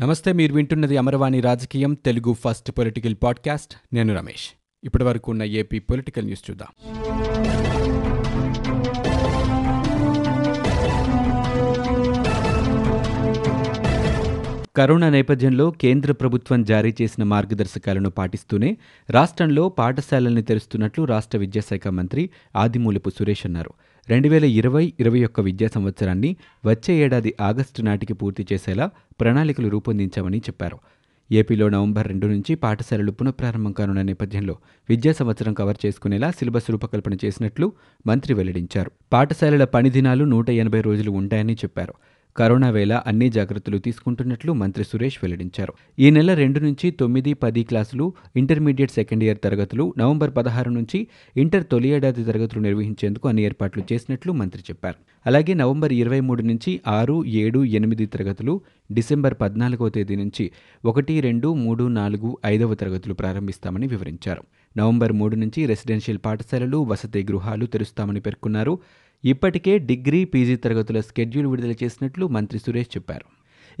నమస్తే మీరు వింటున్నది అమరవాణి రాజకీయం తెలుగు ఫస్ట్ పొలిటికల్ పాడ్కాస్ట్. నేను రమేష్. ఇప్పటి వరకు ఉన్న ఏపీ పొలిటికల్ న్యూస్ చూద్దాం. కరోనా నేపథ్యంలో కేంద్ర ప్రభుత్వం జారీ చేసిన మార్గదర్శకాలను పాటిస్తూనే రాష్ట్రంలో పాఠశాలల్ని తెరుస్తున్నట్లు రాష్ట్ర విద్యాశాఖ మంత్రి ఆదిమూలపు సురేష్ అన్నారు. రెండు వేల ఇరవై ఇరవై ఒక్క విద్యా సంవత్సరాన్ని వచ్చే ఏడాది ఆగస్టు నాటికి పూర్తి చేసేలా ప్రణాళికలు రూపొందించామని చెప్పారు. ఏపీలో నవంబర్ రెండు నుంచి పాఠశాలలు పునఃప్రారంభం కానున్న నేపథ్యంలో విద్యా సంవత్సరం కవర్ చేసుకునేలా సిలబస్ రూపకల్పన చేసినట్లు మంత్రి వెల్లడించారు. పాఠశాలల పని దినాలు నూట ఎనభై రోజులు ఉంటాయని చెప్పారు. కరోనా వేళ అన్ని జాగ్రత్తలు తీసుకుంటున్నట్లు మంత్రి సురేష్ వెల్లడించారు. ఈ నెల రెండు నుంచి తొమ్మిది పది క్లాసులు ఇంటర్మీడియట్ సెకండ్ ఇయర్ తరగతులు నవంబర్ పదహారు నుంచి ఇంటర్ తొలి ఏడాది తరగతులు నిర్వహించేందుకు అన్ని ఏర్పాట్లు చేసినట్లు మంత్రి చెప్పారు. అలాగే నవంబర్ ఇరవై మూడు నుంచి ఆరు ఏడు ఎనిమిది తరగతులు డిసెంబర్ పద్నాలుగవ తేదీ నుంచి ఒకటి రెండు మూడు నాలుగు ఐదవ తరగతులు ప్రారంభిస్తామని వివరించారు. నవంబర్ మూడు నుంచి రెసిడెన్షియల్ పాఠశాలలు వసతి గృహాలు తెరుస్తామని పేర్కొన్నారు. ఇప్పటికే డిగ్రీ పీజీ తరగతుల స్కెడ్యూల్ విడుదల చేసినట్లు మంత్రి సురేష్ చెప్పారు.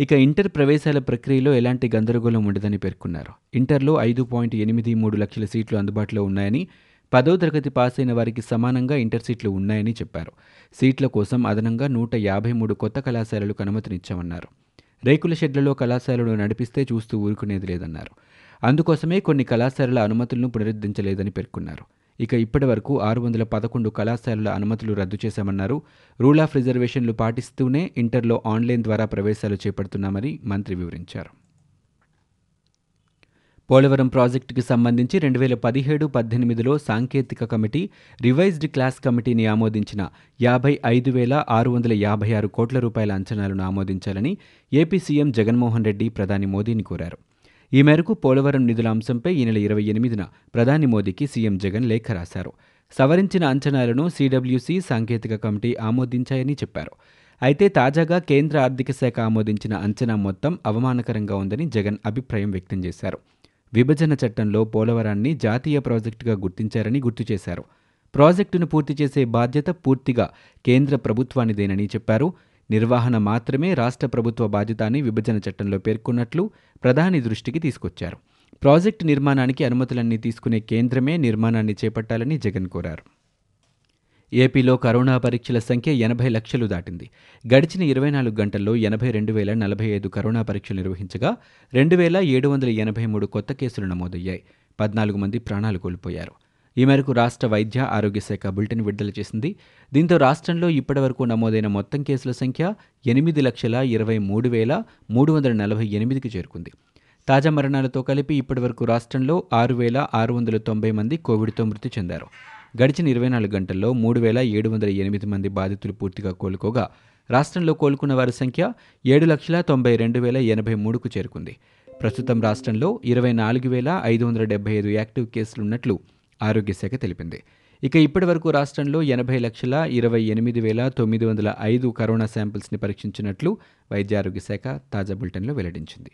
ఇక ఇంటర్ ప్రవేశాల ప్రక్రియలో ఎలాంటి గందరగోళం ఉండదని పేర్కొన్నారు. ఇంటర్లో ఐదు పాయింట్ ఎనిమిది మూడు లక్షల సీట్లు అందుబాటులో ఉన్నాయని పదో తరగతి పాస్ అయిన వారికి సమానంగా ఇంటర్ సీట్లు ఉన్నాయని చెప్పారు. సీట్ల కోసం అదనంగా నూట యాభై మూడు కొత్త కళాశాలలకు అనుమతినిచ్చామన్నారు రేకుల షెడ్లలో కళాశాలలు నడిపిస్తే చూస్తూ ఊరుకునేది లేదన్నారు. అందుకోసమే కొన్ని కళాశాలల అనుమతులను పునరుద్ధరించలేదని పేర్కొన్నారు. ఇక ఇప్పటి వరకు ఆరు వందల పదకొండు కళాశాలల అనుమతులు రద్దు చేశామన్నారు. రూల్ ఆఫ్ రిజర్వేషన్లు పాటిస్తూనే ఇంటర్లో ఆన్లైన్ ద్వారా ప్రవేశాలు చేపడుతున్నామని మంత్రి వివరించారు. పోలవరం ప్రాజెక్టుకు సంబంధించి రెండు వేల పదిహేడు పద్దెనిమిదిలో సాంకేతిక కమిటీ రివైజ్డ్ క్లాస్ కమిటీని ఆమోదించిన యాభై ఐదు వేల ఆరు వందల యాభై ఆరు కోట్ల రూపాయల అంచనాలను ఆమోదించాలని ఏపీ సీఎం జగన్మోహన్ రెడ్డి ప్రధాని మోదీని కోరారు. ఈ మేరకు పోలవరం నిధుల అంశంపై ఈ నెల ఇరవై ఎనిమిదిన ప్రధాని మోదీకి సీఎం జగన్ లేఖ రాశారు. సవరించిన అంచనాలను సీడబ్ల్యూసీ సాంకేతిక కమిటీ ఆమోదించాయని చెప్పారు. అయితే తాజాగా కేంద్ర ఆర్థిక శాఖ ఆమోదించిన అంచనా మొత్తం అవమానకరంగా ఉందని జగన్ అభిప్రాయం వ్యక్తం చేశారు. విభజన చట్టంలో పోలవరాన్ని జాతీయ ప్రాజెక్టుగా గుర్తించారని గుర్తు చేశారు. ప్రాజెక్టును పూర్తి చేసే బాధ్యత పూర్తిగా కేంద్ర ప్రభుత్వానిదేనని చెప్పారు. నిర్వహణ మాత్రమే రాష్ట్ర ప్రభుత్వ బాధ్యత అని విభజన చట్టంలో పేర్కొన్నట్లు ప్రధాని దృష్టికి తీసుకొచ్చారు. ప్రాజెక్టు నిర్మాణానికి అనుమతులన్నీ తీసుకునే కేంద్రమే నిర్మాణాన్ని చేపట్టాలని జగన్ కోరారు. ఏపీలో కరోనా పరీక్షల సంఖ్య ఎనభై లక్షలు దాటింది. గడిచిన ఇరవై నాలుగు గంటల్లో ఎనభై రెండు వేల నలభై ఐదు కరోనా పరీక్షలు నిర్వహించగా రెండు వేల ఏడు వందల ఎనభై మూడు కొత్త కేసులు నమోదయ్యాయి. పద్నాలుగు మంది ప్రాణాలు కోల్పోయారు. ఈ మేరకు రాష్ట్ర వైద్య ఆరోగ్య శాఖ బులెటిన్ విడుదల చేసింది. దీంతో రాష్ట్రంలో ఇప్పటివరకు నమోదైన మొత్తం కేసుల సంఖ్య ఎనిమిది లక్షల ఇరవై మూడు వేల మూడు వందల నలభై ఎనిమిదికి చేరుకుంది. తాజా మరణాలతో కలిపి ఇప్పటివరకు రాష్ట్రంలో ఆరు వేల ఆరు వందల తొంభై మంది కోవిడ్తో మృతి చెందారు. గడిచిన ఇరవై నాలుగు గంటల్లో మూడు వేల ఏడు వందల ఎనిమిది మంది బాధితులు పూర్తిగా కోలుకోగా రాష్ట్రంలో కోలుకున్న వారి సంఖ్య ఏడు లక్షల తొంభై రెండు వేల ఎనభై మూడుకు చేరుకుంది. ప్రస్తుతం రాష్ట్రంలో ఇరవై నాలుగు వేల ఐదు వందల డెబ్బై ఐదు యాక్టివ్ కేసులున్నట్లు ఆరోగ్యశాఖ తెలిపింది. ఇక ఇప్పటి వరకు రాష్ట్రంలో ఎనభై లక్షల ఇరవై ఎనిమిది వేల తొమ్మిది వందల ఐదు కరోనా శాంపిల్స్ని పరీక్షించినట్లు వైద్య ఆరోగ్య శాఖ తాజా బులెటిన్లో వెల్లడించింది.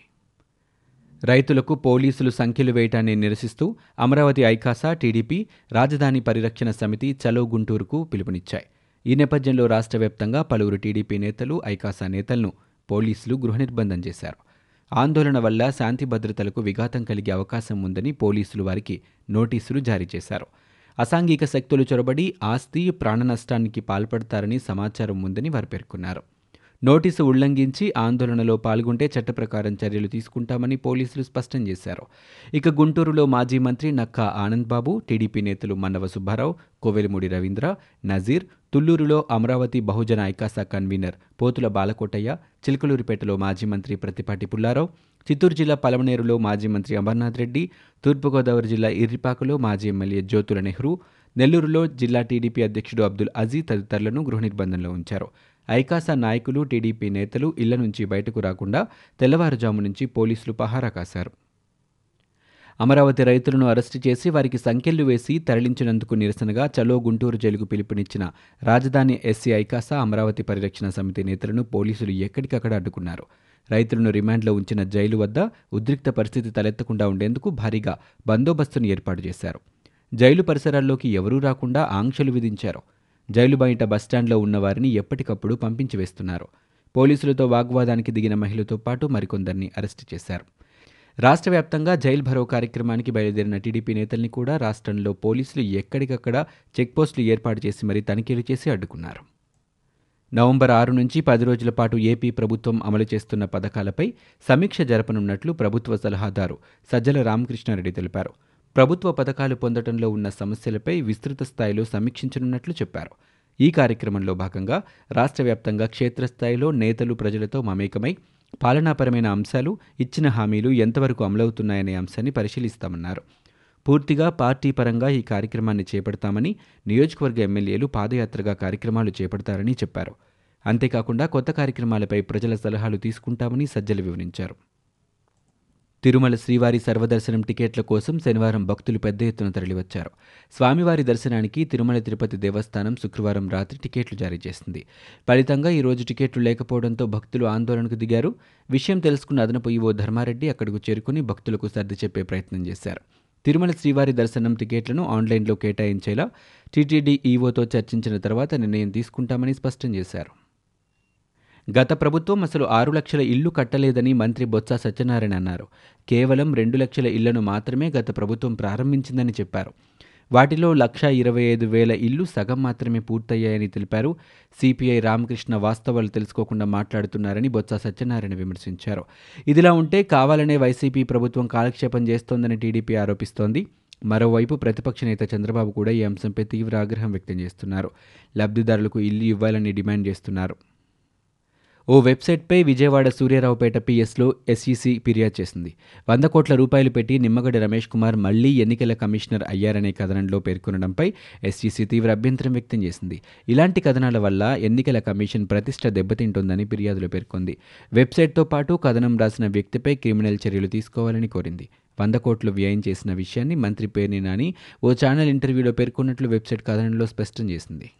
రైతులకు పోలీసులు సంఖ్యలు వేయటాన్ని నిరసిస్తూ అమరావతి ఐకాసా టీడీపీ రాజధాని పరిరక్షణ సమితి చలో గుంటూరుకు పిలుపునిచ్చాయి. ఈ నేపథ్యంలో రాష్ట్ర వ్యాప్తంగా పలువురు టీడీపీ నేతలు ఐకాసా నేతలను పోలీసులు గృహ నిర్బంధం చేశారు. ఆందోళన వల్ల శాంతి భద్రతలకు విఘాతం కలిగే అవకాశం ఉందని పోలీసులు వారికి నోటీసులు జారీ చేశారు. అసాంఘిక శక్తులు చొరబడి ఆస్తి ప్రాణ నష్టానికి పాల్పడతారని సమాచారం ఉందని వారు పేర్కొన్నారు. నోటీసు ఉల్లంఘించి ఆందోళనలో పాల్గొంటే చట్ట ప్రకారం చర్యలు తీసుకుంటామని పోలీసులు స్పష్టం చేశారు. ఇక గుంటూరులో మాజీ మంత్రి నక్కా ఆనంద్ బాబు టీడీపీ నేతలు మన్నవ సుబ్బారావు కోవెలమూడి రవీంద్ర నజీర్ తుళ్ళూరులో అమరావతి బహుజన ఐకాసా కన్వీనర్ పోతుల బాలకోటయ్య చిలకలూరిపేటలో మాజీ మంత్రి ప్రతిపాటి పుల్లారావు చిత్తూరు జిల్లా పలమనేరులో మాజీ మంత్రి అమర్నాథ్ రెడ్డి తూర్పుగోదావరి జిల్లా ఇర్రిపాకలో మాజీ ఎమ్మెల్యే జ్యోతుల నెహ్రూ నెల్లూరులో జిల్లా టీడీపీ అధ్యక్షుడు అబ్దుల్ అజీ తదితరులను గృహ నిర్బంధంలో ఉంచారు. ఐకాసా నాయకులు టీడీపీ నేతలు ఇళ్ళ నుంచి బయటకు రాకుండా తెల్లవారుజాము నుంచి పోలీసులు పహారా కాశారు. అమరావతి రైతులను అరెస్టు చేసి వారికి సంకెళ్ళు వేసి తరలించినందుకు నిరసనగా చలో గుంటూరు జైలుకు పిలుపునిచ్చిన రాజధాని ఎస్సీ ఐకాసా అమరావతి పరిరక్షణ సమితి నేతలను పోలీసులు ఎక్కడికక్కడ అడ్డుకున్నారు. రైతులను రిమాండ్లో ఉంచిన జైలు వద్ద ఉద్రిక్త పరిస్థితి తలెత్తకుండా ఉండేందుకు భారీగా బందోబస్తును ఏర్పాటు చేశారు. జైలు పరిసరాల్లోకి ఎవరూ రాకుండా ఆంక్షలు విధించారు. జైలు బయట బస్టాండ్లో ఉన్న వారిని ఎప్పటికప్పుడు పంపించి వేస్తున్నారు. పోలీసులతో వాగ్వాదానికి దిగిన మహిళతో పాటు మరికొందరిని అరెస్టు చేశారు. రాష్ట్ర వ్యాప్తంగా జైల్ భరో కార్యక్రమానికి బయలుదేరిన టీడీపీ నేతల్ని కూడా రాష్ట్రంలో పోలీసులు ఎక్కడికక్కడ చెక్పోస్టులు ఏర్పాటు చేసి మరీ తనిఖీలు చేసి అడ్డుకున్నారు. నవంబర్ ఆరు నుంచి పది రోజుల పాటు ఏపీ ప్రభుత్వం అమలు చేస్తున్న పథకాలపై సమీక్ష జరపనున్నట్లు ప్రభుత్వ సలహాదారు సజ్జల రామకృష్ణారెడ్డి తెలిపారు. ప్రభుత్వ పథకాలు పొందడంలో ఉన్న సమస్యలపై విస్తృత స్థాయిలో సమీక్షించనున్నట్లు చెప్పారు. ఈ కార్యక్రమంలో భాగంగా రాష్ట్ర వ్యాప్తంగా క్షేత్రస్థాయిలో నేతలు ప్రజలతో మమేకమై పాలనాపరమైన అంశాలు ఇచ్చిన హామీలు ఎంతవరకు అమలవుతున్నాయనే అంశాన్ని పరిశీలిస్తామన్నారు. పూర్తిగా పార్టీ పరంగా ఈ కార్యక్రమాన్ని చేపడతామని నియోజకవర్గ ఎమ్మెల్యేలు పాదయాత్రగా కార్యక్రమాలు చేపడతారని చెప్పారు. అంతేకాకుండా కొత్త కార్యక్రమాలపై ప్రజల సలహాలు తీసుకుంటామని సజ్జలు వివరించారు. తిరుమల శ్రీవారి సర్వదర్శనం టికెట్ల కోసం శనివారం భక్తులు పెద్ద ఎత్తున తరలివచ్చారు. స్వామివారి దర్శనానికి తిరుమల తిరుపతి దేవస్థానం శుక్రవారం రాత్రి టికెట్లు జారీ చేసింది. ఫలితంగా ఈరోజు టికెట్లు లేకపోవడంతో భక్తులు ఆందోళనకు దిగారు. విషయం తెలుసుకున్న అదనపు ఈవో ధర్మారెడ్డి అక్కడకు చేరుకుని భక్తులకు సర్ది చెప్పే ప్రయత్నం చేశారు. తిరుమల శ్రీవారి దర్శనం టికెట్లను ఆన్లైన్లో కేటాయించేలా టీటీడీ ఈవోతో చర్చించిన తర్వాత నిర్ణయం తీసుకుంటామని స్పష్టం చేశారు. గత ప్రభుత్వం అసలు ఆరు లక్షల ఇల్లు కట్టలేదని మంత్రి బొత్స సత్యనారాయణ అన్నారు. కేవలం రెండు లక్షల ఇళ్ళను మాత్రమే గత ప్రభుత్వం ప్రారంభించిందని చెప్పారు. వాటిలో లక్ష ఇరవై ఐదు వేల ఇల్లు సగం మాత్రమే పూర్తయ్యాయని తెలిపారు. సిపిఐ రామకృష్ణ వాస్తవాలు తెలుసుకోకుండా మాట్లాడుతున్నారని బొత్స సత్యనారాయణ విమర్శించారు. ఇదిలా ఉంటే కావాలనే వైసీపీ ప్రభుత్వం కాలక్షేపం చేస్తోందని టీడీపీ ఆరోపిస్తోంది. మరోవైపు ప్రతిపక్ష నేత చంద్రబాబు కూడా ఈ అంశంపై తీవ్ర ఆగ్రహం వ్యక్తం చేస్తున్నారు. లబ్ధిదారులకు ఇల్లు ఇవ్వాలని డిమాండ్ చేస్తున్నారు. ఓ వెబ్సైట్పై విజయవాడ సూర్యారావుపేట పిఎస్లో ఎస్ఈసి ఫిర్యాదు చేసింది. వంద కోట్ల రూపాయలు పెట్టి నిమ్మగడ్డ రమేష్ కుమార్ మళ్ళీ ఎన్నికల కమిషనర్ అయ్యారనే కథనంలో పేర్కొనడంపై ఎస్ఈసి తీవ్ర అభ్యంతరం వ్యక్తం చేసింది. ఇలాంటి కథనాల వల్ల ఎన్నికల కమిషన్ ప్రతిష్ట దెబ్బతింటోందని ఫిర్యాదులో పేర్కొంది. వెబ్సైట్తో పాటు కథనం రాసిన వ్యక్తిపై క్రిమినల్ చర్యలు తీసుకోవాలని కోరింది. వంద కోట్లు వ్యయం చేసిన విషయాన్ని మంత్రి పేర్ని నాని ఓ ఛానల్ ఇంటర్వ్యూలో పేర్కొన్నట్లు వెబ్సైట్ కథనంలో స్పష్టం చేసింది.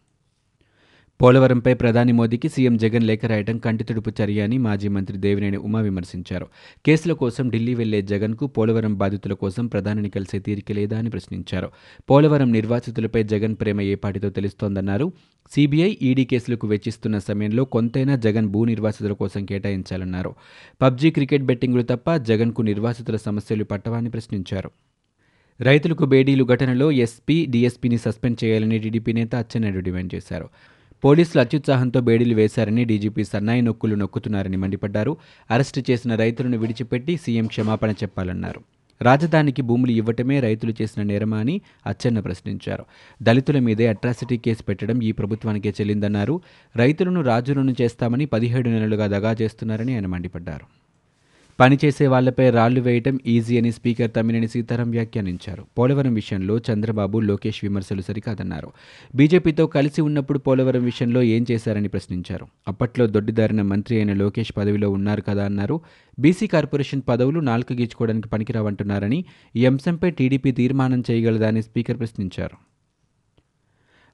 పోలవరంపై ప్రధాని మోదీకి సీఎం జగన్ లేఖ రాయడం కంటితుడుపు చర్య అని మాజీ మంత్రి దేవినేని ఉమా విమర్శించారు. కేసుల కోసం ఢిల్లీ వెళ్ళే జగన్కు పోలవరం బాధితుల కోసం ప్రధానిని కలిసే తీరిక లేదా అని ప్రశ్నించారు. పోలవరం నిర్వాసితులపై జగన్ ప్రేమ ఏ తెలుస్తోందన్నారు. సీబీఐ ఈడీ కేసులకు వెచ్చిస్తున్న సమయంలో కొంతైనా జగన్ భూ నిర్వాసితుల కోసం కేటాయించాలన్నారు. పబ్జీ క్రికెట్ బెట్టింగులు తప్ప జగన్కు నిర్వాసితుల సమస్యలు పట్టవని ప్రశ్నించారు. రైతులకు బేడీలు ఘటనలో ఎస్పీ డీఎస్పీని సస్పెండ్ చేయాలని టీడీపీ నేత అచ్చెన్నాయుడు డిమాండ్ చేశారు. పోలీసులు అత్యుత్సాహంతో బేడీలు వేశారని డీజీపీ సన్నాయి నొక్కులు నొక్కుతున్నారని మండిపడ్డారు. అరెస్టు చేసిన రైతులను విడిచిపెట్టి సీఎం క్షమాపణ చెప్పాలన్నారు. రాజధానికి భూములు ఇవ్వటమే రైతులు చేసిన నేరమా అని అచ్చెన్న ప్రశ్నించారు. దళితుల మీదే అట్రాసిటీ కేసు పెట్టడం ఈ ప్రభుత్వానికే చెల్లిందన్నారు. రైతులను రాజులను చేస్తామని పదిహేడు నెలలుగా దగా చేస్తున్నారని ఆయన మండిపడ్డారు. పనిచేసే వాళ్ళపై రాళ్ళు వేయటం ఈజీ అని స్పీకర్ తమ్మినేని సీతారాం వ్యాఖ్యానించారు. పోలవరం విషయంలో చంద్రబాబు లోకేష్ విమర్శలు సరికాదన్నారు. బీజేపీతో కలిసి ఉన్నప్పుడు పోలవరం విషయంలో ఏం చేశారని ప్రశ్నించారు. అప్పట్లో దొడ్డిదారిన మంత్రి అయిన లోకేష్ పదవిలో ఉన్నారు కదా అన్నారు. బీసీ కార్పొరేషన్ పదవులు నాలుక గీచుకోవడానికి పనికిరావంటున్నారని ఈ అంశంపై టీడీపీ తీర్మానం చేయగలదా అని స్పీకర్ ప్రశ్నించారు.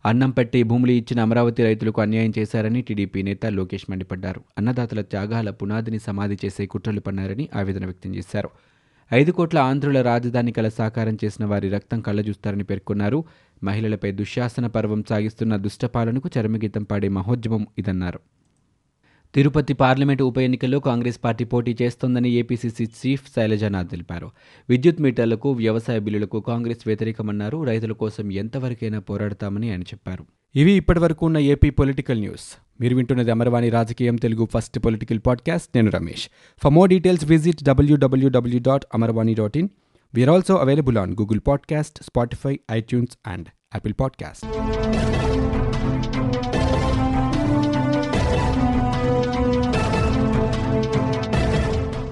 అన్నం పెట్టి భూములు ఇచ్చిన అమరావతి రైతులకు అన్యాయం చేశారని టీడీపీ నేత లోకేష్ మండిపడ్డారు. అన్నదాతల త్యాగాల పునాదిని సమాధి చేసే కుట్రలు పన్నారని ఆవేదన వ్యక్తం చేశారు. ఐదు కోట్ల ఆంధ్రుల రాజధాని కల సాకారం చేసిన వారి రక్తం కళ్ళజూస్తారని పేర్కొన్నారు. మహిళలపై దుశ్శాసన పర్వం సాగిస్తున్న దుష్టపాలనకు చరమగీతం పాడే మహోద్యమం ఇదన్నారు. తిరుపతి పార్లమెంటు ఉప ఎన్నికల్లో కాంగ్రెస్ పార్టీ పోటీ చేస్తోందని ఏపీసీసీ చీఫ్ శైలజనాథ్ తెలిపారు. విద్యుత్ మీటర్లకు వ్యవసాయ బిల్లులకు కాంగ్రెస్ వ్యతిరేకమన్నారు. రైతుల కోసం ఎంతవరకైనా పోరాడతామని ఆయన చెప్పారు. ఇవి ఇప్పటివరకు ఉన్న ఏపీ పొలిటికల్ న్యూస్. మీరు వింటున్నది అమరవాణి రాజకీయం తెలుగు ఫస్ట్ పొలిటికల్ పాడ్కాస్ట్. నేను Ramesh. For more details visit WWW dot Amarvani dot in we are also available on Google podcast Spotify iTunes and Apple podcast